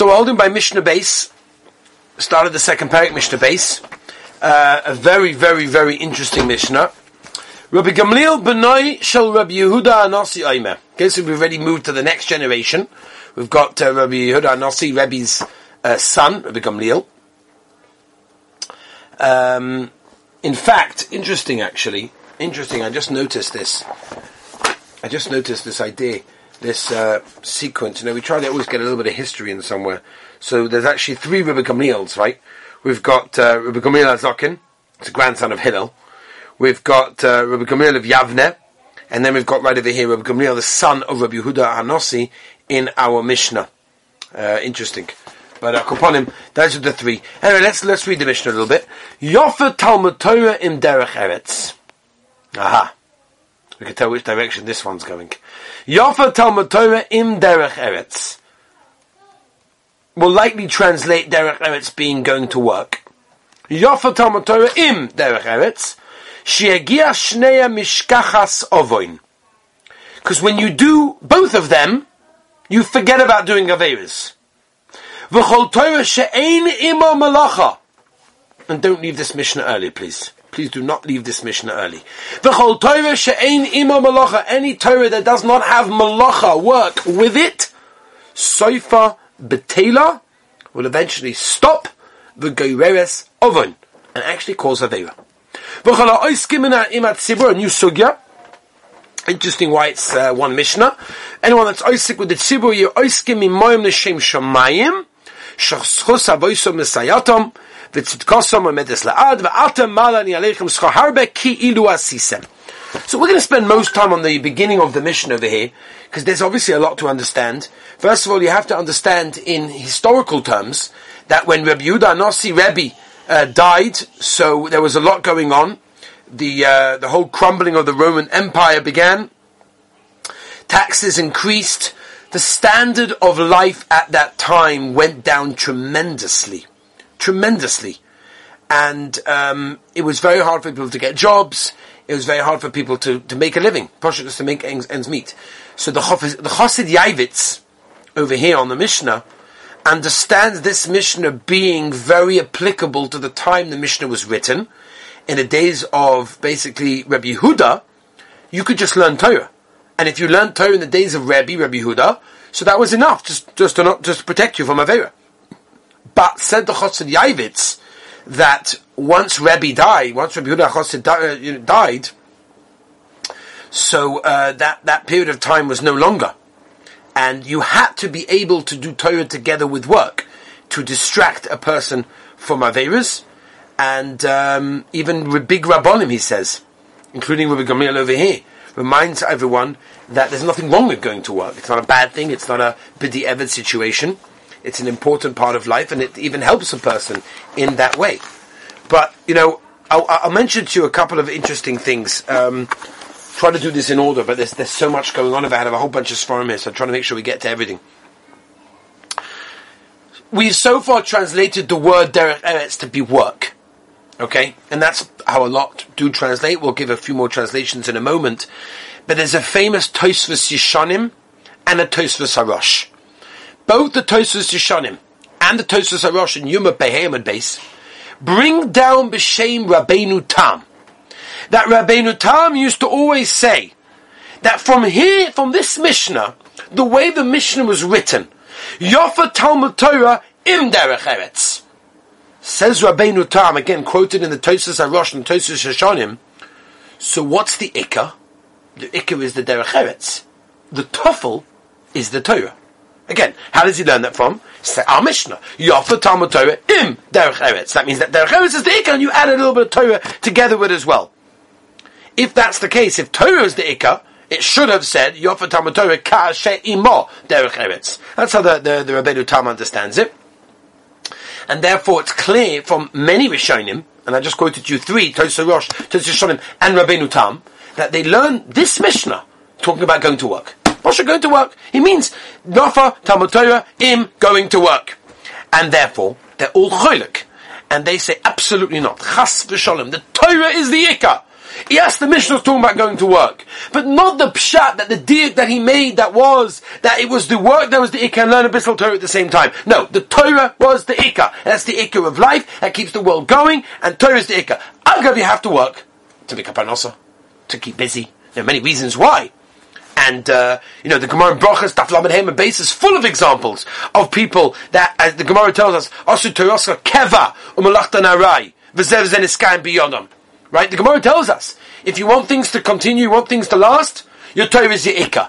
So we're holding by Mishnah base. Started the second parak Mishnah base. Uh, a very, very, very interesting Mishnah. Rabbi Gamliel Benoy Shel Rabbi Yehuda Anasi Oimer. Okay, so we've already moved to the next generation. We've got uh, Rabbi Yehuda Anasi, Rabbi's uh, son, Rabbi Gamliel. Um, in fact, interesting actually, interesting, I just noticed this. I just noticed this idea, this uh, sequence. You know, we try to always get a little bit of history in somewhere. So there's actually three Rabbi Gamliels, right? We've got uh, Rabbi Gamliel Azokin, it's a grandson of Hillel. We've got uh, Rabbi Gamliel of Yavne, and then we've got right over here Rabbi Gamliel, the son of Rabbi Yehuda Hanosi, in our Mishnah. Uh, interesting. But uh, upon him, those are the three. Anyway, let's let's read the Mishnah a little bit. Yofa Talmud Torah im Derech Eretz. Aha. We can tell which direction this one's going. Yofa Talmud Torah im Derech Eretz. Will likely translate Derech Eretz being going to work. Yofa Talmud Torah im Derech Eretz. Sheagia Shneya Mishkachas Ovoin. Because when you do both of them, you forget about doing Averis. V'chol Torah she'ein ima malacha. And don't leave this Mishnah early, please. Please do not leave this Mishnah early. The V'chol Torah she'ein ima malacha. Any Torah that does not have malacha, work with it, soifa betela, will eventually stop the goireres oven and actually cause Avera. V'chol ha'oiskim in imat tzibur, a new sugya, Interesting why it's uh, one Mishnah. Anyone that's oisik with the tzibur, you're oiskim imoyim l'shem shamayim, shachschus avoisom mesayatom, So we're going to spend most time on the beginning of the Mishnah over here, because there's obviously a lot to understand. First of all, you have to understand in historical terms that when Rabbi Yehuda Nasi Rebbe uh, died, so there was a lot going on. The uh, the whole crumbling of the Roman Empire began. Taxes increased. The standard of life at that time went down tremendously, tremendously, and um, it was very hard for people to get jobs. It was very hard for people to, to make a living, just to make ends, ends meet. So the the Chassid Yavitz over here on the Mishnah understands this Mishnah being very applicable to the time the Mishnah was written. In the days of basically Rabbi Yehuda, you could just learn Torah. And if you learned Torah in the days of Rabbi, Rabbi Yehuda, so that was enough, just, just to not, just to protect you from Avera. But said the Chassid Yavitz that once Rabbi died, once Rabbi Yehuda Chassid uh, died, so uh, that, that period of time was no longer and you had to be able to do Torah together with work to distract a person from Averas, and um, even big Rabbonim, he says, including Rabbi Gamliel over here, reminds everyone that there's nothing wrong with going to work. It's not a bad thing. It's not a bidi evid situation. It's an important part of life, and it even helps a person in that way. But you know, I'll, I'll mention to you a couple of interesting things. Um, try to do this in order, but there's, there's so much going on it. I have a whole bunch of sforim here, so I'm trying to make sure we get to everything. We've so far translated the word derech eretz to be work. Okay? And that's how a lot do translate. We'll give a few more translations in a moment. But there's a famous Tosfos Yishanim and a Tosfos Harosh. Both the Tosfos Yishanim and the Tosfos Harosh in Yuma Behemoth base bring down B'Shem Rabbeinu Tam that Rabbeinu Tam used to always say that from here, from this Mishnah, the way the Mishnah was written, Yofa Talmud Torah im derech eretz. Says Rabbeinu Tam, again quoted in the Tosfos Harosh and Tosfos Yishanim. So what's the Ikka? The Ikka is the derech eretz. The Tuffle is the Torah. Again, how does he learn that from? Our Mishnah. Yofa Talmud Torah im derech eretz. That means that derech eretz is the Ikka and you add a little bit of Torah together with it as well. If that's the case, if Torah is the Ikka, it should have said Yofa Talmud Torah Ka'ashe Imo Derech Eretz. That's how the, the, the Rabbeinu Tam understands it. And therefore it's clear from many Rishonim, and I just quoted you three, Tosah Rosh, Shonim, and Rabbeinu Tam, that they learn this Mishnah talking about going to work. Moshe going to work. He means Nofa Talmud Torah im going to work. And therefore, they're all cholik. And they say absolutely not. Chas v'sholem. The Torah is the Ikka. Yes, the Mishnah was talking about going to work, but not the pshat that the diet that he made that was that it was the work that was the ikka and learn a Bissel Torah at the same time. No, the Torah was the ikka. That's the ikka of life that keeps the world going, and Torah is the ikka. Agav, you have to work to make a parnasa, to keep busy. There are many reasons why. And, uh, you know, the Gemara in Brachas, Daf Lamed Hem, base is full of examples of people that, as the Gemara tells us, Asu Toyoska Keva, Umalachta Narai, V'zev Zeniskaim Biyonam. Right? The Gemara tells us, if you want things to continue, you want things to last, your Torah is your Ikka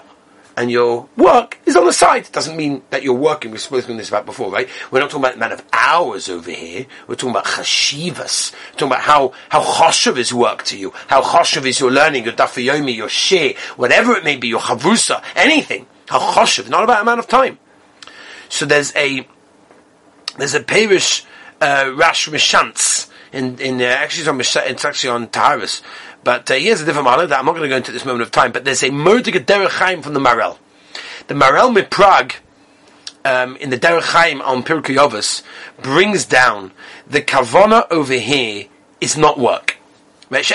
and your work is on the side. It doesn't mean that you're working. We've spoken this about before, right? We're not talking about the amount of hours over here. We're talking about chashivas. We're talking about how, how choshev is work to you. How choshev is your learning, your dafayomi, your share, whatever it may be, your chavrusa, anything. How choshev, not about amount of time. So there's a, there's a Perish, uh, Rash Mishantz, in, in, uh, actually it's on, it's actually on Taharis, but uh, here's a different matter that I'm not going to go into at this moment of time. But there's a Murdig Derech Chaim from the Maharal. The Maharal mit Prague um, in the Derech Chaim on Pirkei brings down the kavana over here is not work. That's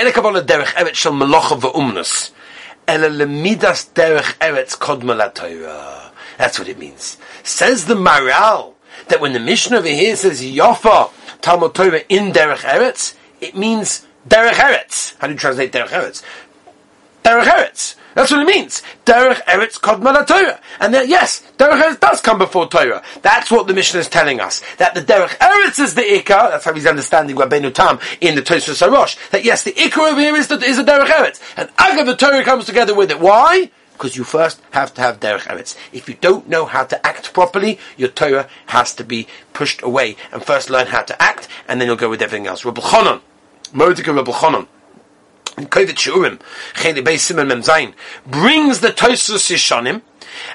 what it means. Says the Maharal that when the Mishnah over here says Yafa Talmud Torah in Derech Eretz, it means Derech Eretz. How do you translate Derech Eretz? Derech Eretz. That's what it means. Derech Eretz Kodma Torah. And then, yes, Derech Eretz does come before Torah. That's what the Mishnah is telling us. That the Derech Eretz is the Ikar. That's how he's understanding Rabbeinu Tam in the Tosfos Harosh. That yes, the Ikar over here is the, is the Derech Eretz. And Agav the Torah comes together with it. Why? Because you first have to have derech eretz. If you don't know how to act properly, your Torah has to be pushed away. And first learn how to act, and then you'll go with everything else. Rabbi Chonon, Mordecai Rabbi Chonon, in Kovetz Shiurim, Cheli Beis Simon Mem Zayin, brings the Tosfos Yishanim,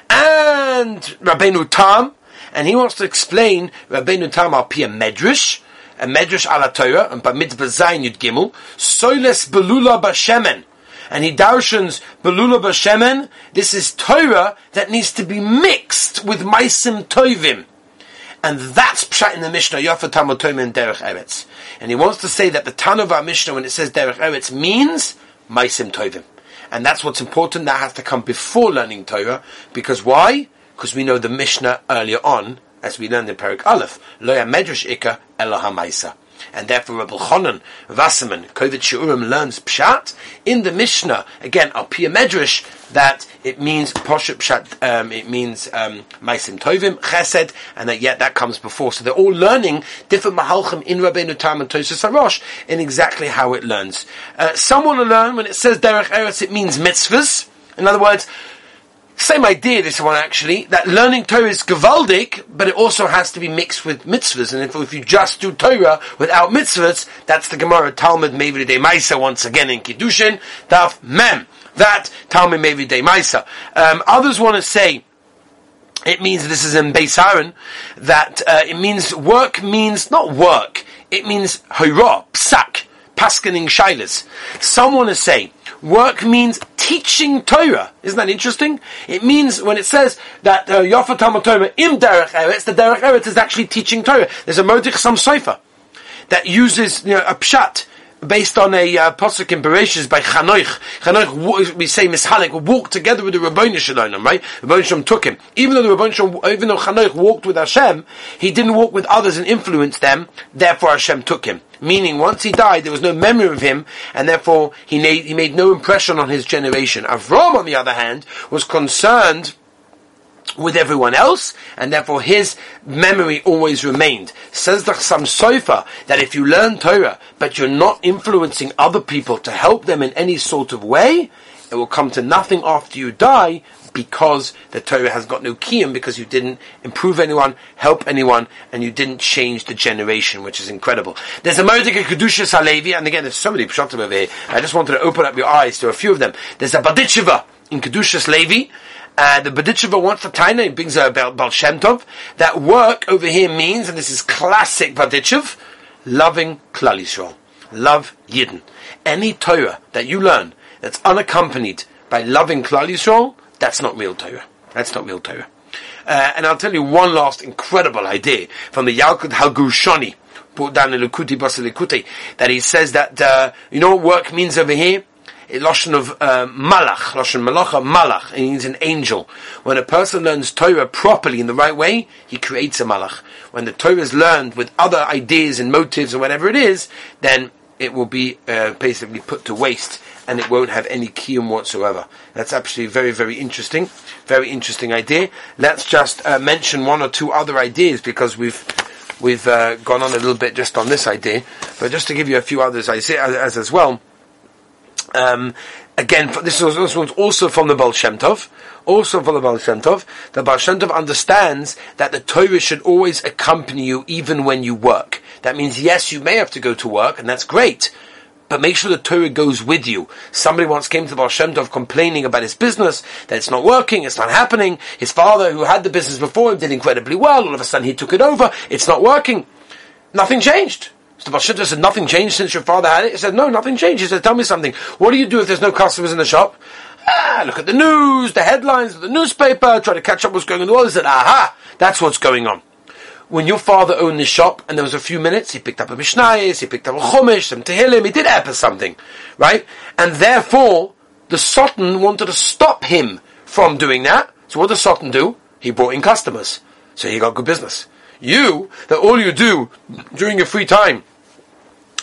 and Rabbeinu Tam, and he wants to explain Rabbeinu Tam al Pia Medrash, a Medrash ala Torah, and Mitzvah Zayin Yud Gimel, Soiles Belula Bashemen, and he darshans Belula Bashemen, this is Torah that needs to be mixed with Maisim Tovim. And that's Pshat in the Mishnah, Yafa Talmud and Derech Eretz. And he wants to say that the Tan of our Mishnah, when it says Derech Eretz, means Maisim Tovim. And that's what's important, that has to come before learning Torah. Because why? Because we know the Mishnah earlier on, as we learned in Perik Aleph, Loya Medrash Ika Eloham Maisa and therefore Rabbi Chonon Wasserman Kovetz Shiurim learns Pshat in the Mishnah again Al Pia Medrash that it means Poshet Pshat um, it means um, Maisim Tovim Chesed and that yet that comes before so they're all learning different Mahalchim in Rabbeinu Tam and Tosfos Harosh in exactly how it learns. Uh, some to learn when it says Derech Eretz it means mitzvahs. In other words, same idea, this one actually, that learning Torah is gewaldig, but it also has to be mixed with mitzvahs. And if, if you just do Torah without mitzvahs, that's the Gemara Talmud Mevi De Maisa once again in Kiddushin, Daf Mem. That Talmud Mevi De Maisa. Um, others want to say, it means this is in Beis Aaron, that uh, it means work means not work, it means hoira, psak, paskaning shilas. Some want to say work means teaching Torah. Isn't that interesting? It means when it says that uh, Yafa Talmud Torah im Derech Eretz, the Derech Eretz is actually teaching Torah. There's a Modich Sam Sofer that uses you know, a pshat based on a uh, posuk in Bereshis by Chanoich. Chanoich, we say Mishalik, walked together with the Rabboni Shalom, right? Rabboni Shalom took him. Even though the Rabboni Shalom, even though Chanoich walked with Hashem, he didn't walk with others and influence them, therefore Hashem took him. Meaning, once he died, there was no memory of him, and therefore he made, he made no impression on his generation. Avram, on the other hand, was concerned with everyone else, and therefore his memory always remained. Says the Chassam Sofer that if you learn Torah, but you're not influencing other people to help them in any sort of way, it will come to nothing after you die because the Torah has got no kiyum because you didn't improve anyone, help anyone, and you didn't change the generation, which is incredible. There's a Mordecai Kedusha Halevi, and again, there's so many pshatim over here. I just wanted to open up your eyes to a few of them. There's a Badichiva in Kedushas Levi, uh, the Bedicheva wants to taina, he brings a Baal Shem Tov, that work over here means, and this is classic Bedichev, loving Klal Yisrael. Love Yidden. Any Torah that you learn that's unaccompanied by loving Klal Yisrael, that's not real Torah. That's not real Torah. Uh, and I'll tell you one last incredible idea from the Yalkut Halgushani, put down in Lukuti Basilikuti, that he says that, uh, you know what work means over here? A Lashon of uh, Malach, Lashon Malacha, Malach, he means an angel. When a person learns Torah properly in the right way, he creates a Malach. When the Torah is learned with other ideas and motives and whatever it is, then it will be uh, basically put to waste and it won't have any kiyum whatsoever. That's actually very, very interesting. Very interesting idea. Let's just uh, mention one or two other ideas because we've we've uh, gone on a little bit just on this idea, but just to give you a few others I as, as well. Um, again, this, was, this one's also from the Baal Shem Tov, also from the Baal Shem Tov. The Baal Shem Tov understands that the Torah should always accompany you even when you work. That means, yes, you may have to go to work, and that's great, but make sure the Torah goes with you. Somebody once came to the Baal Shem Tov complaining about his business, that it's not working, it's not happening. His father, who had the business before him, did incredibly well. All of a sudden he took it over. It's not working. Nothing changed. So the Baal said, nothing changed since your father had it? He said, no, nothing changed. He said, tell me something. What do you do if there's no customers in the shop? Ah, look at the news, the headlines of the newspaper, try to catch up what's going on in the world. He said, aha, that's what's going on when your father owned the shop and there was a few minutes, he picked up a Mishnayis, he picked up a Chumash, some Tehillim, he did epa something, right? And therefore, the Sultan wanted to stop him from doing that. So what does Sultan do? He brought in customers. So he got good business. You, that all you do during your free time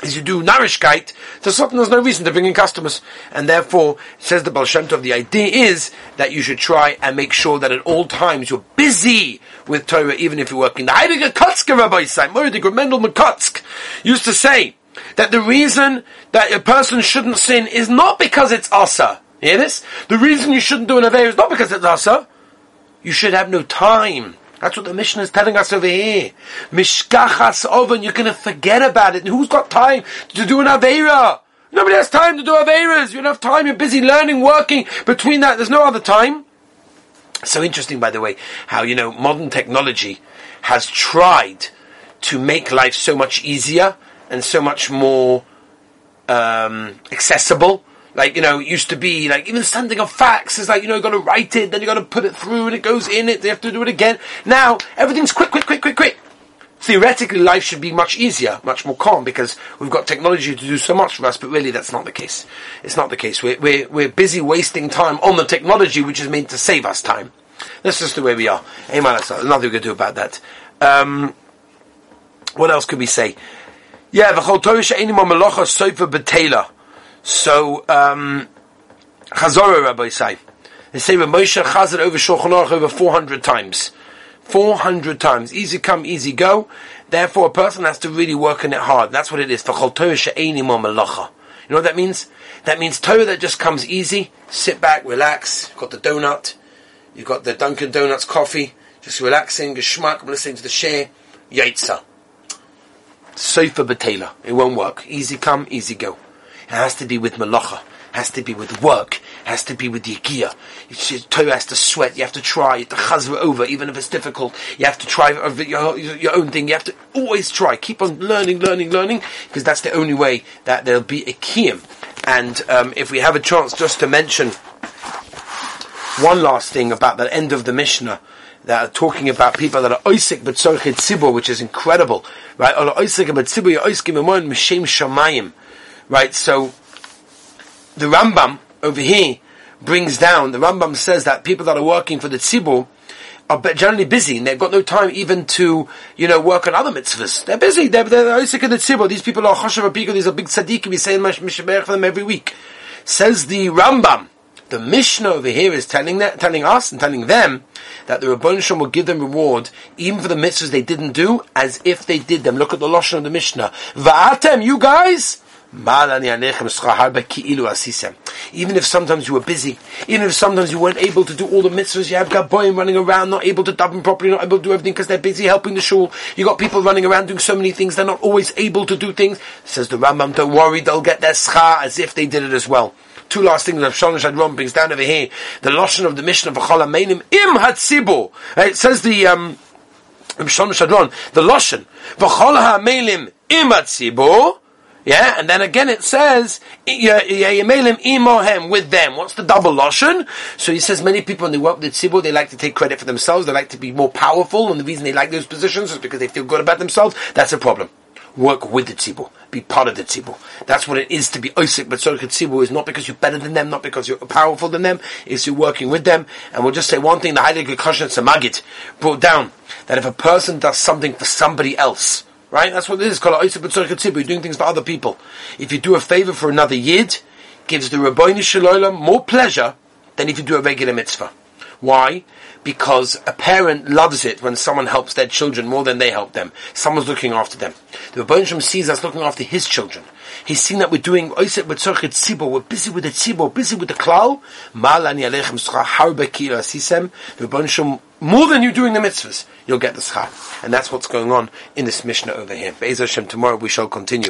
is you do narishkeit, so something there's no reason to bring in customers. And therefore, says the Baal the idea is that you should try and make sure that at all times you're busy with Torah, even if you're working. The Heilige Kotzke Rabbi Mordecai Mendel Makotsk used to say that the reason that a person shouldn't sin is not because it's asa. Hear this? The reason you shouldn't do an Aveir is not because it's asa. You should have no time that's what the Mishnah is telling us over here. Mishkachas oven, you're going to forget about it. Who's got time to do an Aveira? Nobody has time to do Aveiras. You don't have time. You're busy learning, working. Between that, there's no other time. So interesting, by the way, how, you know, modern technology has tried to make life so much easier and so much more um, accessible like, you know, it used to be, like, even sending a fax is like, you know, you gotta write it, then you gotta put it through, and it goes in it, they have to do it again. Now, everything's quick, quick, quick, quick, quick. Theoretically, life should be much easier, much more calm, because we've got technology to do so much for us, but really that's not the case. It's not the case. We're, we're, we're busy wasting time on the technology which is meant to save us time. That's just the way we are. Amen. Nothing we can do about that. Um, what else could we say? Yeah, the Torah she'enim melocha soifa betela. So, um, Chazorah, Rabbi say. They say Moshe Chazar over Shulchan Aruch over 400 times. 400 times. Easy come, easy go. Therefore, a person has to really work on it hard. That's what it is. You know what that means? That means Torah that just comes easy. Sit back, relax. You've got the donut. You've got the Dunkin' Donuts coffee. Just relaxing, geschmack, listening to the share. Yaitza. Sofa betela. It won't work. Easy come, easy go. It has to be with malacha. Has to be with work. Has to be with the yigiyah. Torah has to sweat. You have to try. You have to chazra over, even if it's difficult. You have to try your, your own thing. You have to always try. Keep on learning, learning, learning, because that's the only way that there'll be a kiyum. And um, if we have a chance just to mention one last thing about the end of the Mishnah, that are talking about people that are oisik but tzibur, which is incredible, right? Oisik but tzibur, oisik m'shem shamayim. Right, so the Rambam over here brings down, the Rambam says that people that are working for the Tzibur are generally busy and they've got no time even to, you know, work on other mitzvahs. They're busy. They're, they're sick of the Tzibur. These people are Choshev Apiko. These are big tzaddikim. We say Mishabech for them every week. Says the Rambam, the Mishnah over here is telling that, telling us and telling them that the Rabban Shem will give them reward even for the mitzvahs they didn't do as if they did them. Look at the Lashon of the Mishnah. Va'atem, you guys, even if sometimes you were busy, even if sometimes you weren't able to do all the mitzvahs, you have gaboyim running around, not able to daven properly, not able to do everything because they're busy helping the shul. You got people running around doing so many things, they're not always able to do things. Says the Rambam, don't worry, they'll get their schar as if they did it as well. Two last things that Shon Shadron brings down over here. The Lashon of the Mishnah of V'chol Ameinim im hatzibu. It says the, um, Shon Shadron, the Lashon, V'chol ha'ameilim im hatzibu, yeah, and then again it says imohem with them. What's the double lotion? So he says many people in the work with tzibur, they like to take credit for themselves. They like to be more powerful, and the reason they like those positions is because they feel good about themselves. That's a problem. work with the tzibur, be part of the tzibur. That's what it is to be oisik b'tzorach tzibur. Is not because you're better than them, not because you're powerful than them. It's you're working with them. And we'll just say one thing: the Heilige Kosher Samagit brought down that if a person does something for somebody else, right? That's what it is doing things for other people. If you do a favor for another yid, gives the Rabbeinu Shalom more pleasure than if you do a regular mitzvah. Why? Because a parent loves it when someone helps their children more than they help them. Someone's looking after them. The Rebbeinu sees us looking after his children. He's seen that we're doing oiset b'tzorchet tzibor. We're busy with the tzibor, busy with the klal. Mal ani alechem schar harbe asisem. The Rebbeinu more than you doing the mitzvahs, you'll get the schar. And that's what's going on in this Mishnah over here. Be'ez Hashem, tomorrow we shall continue.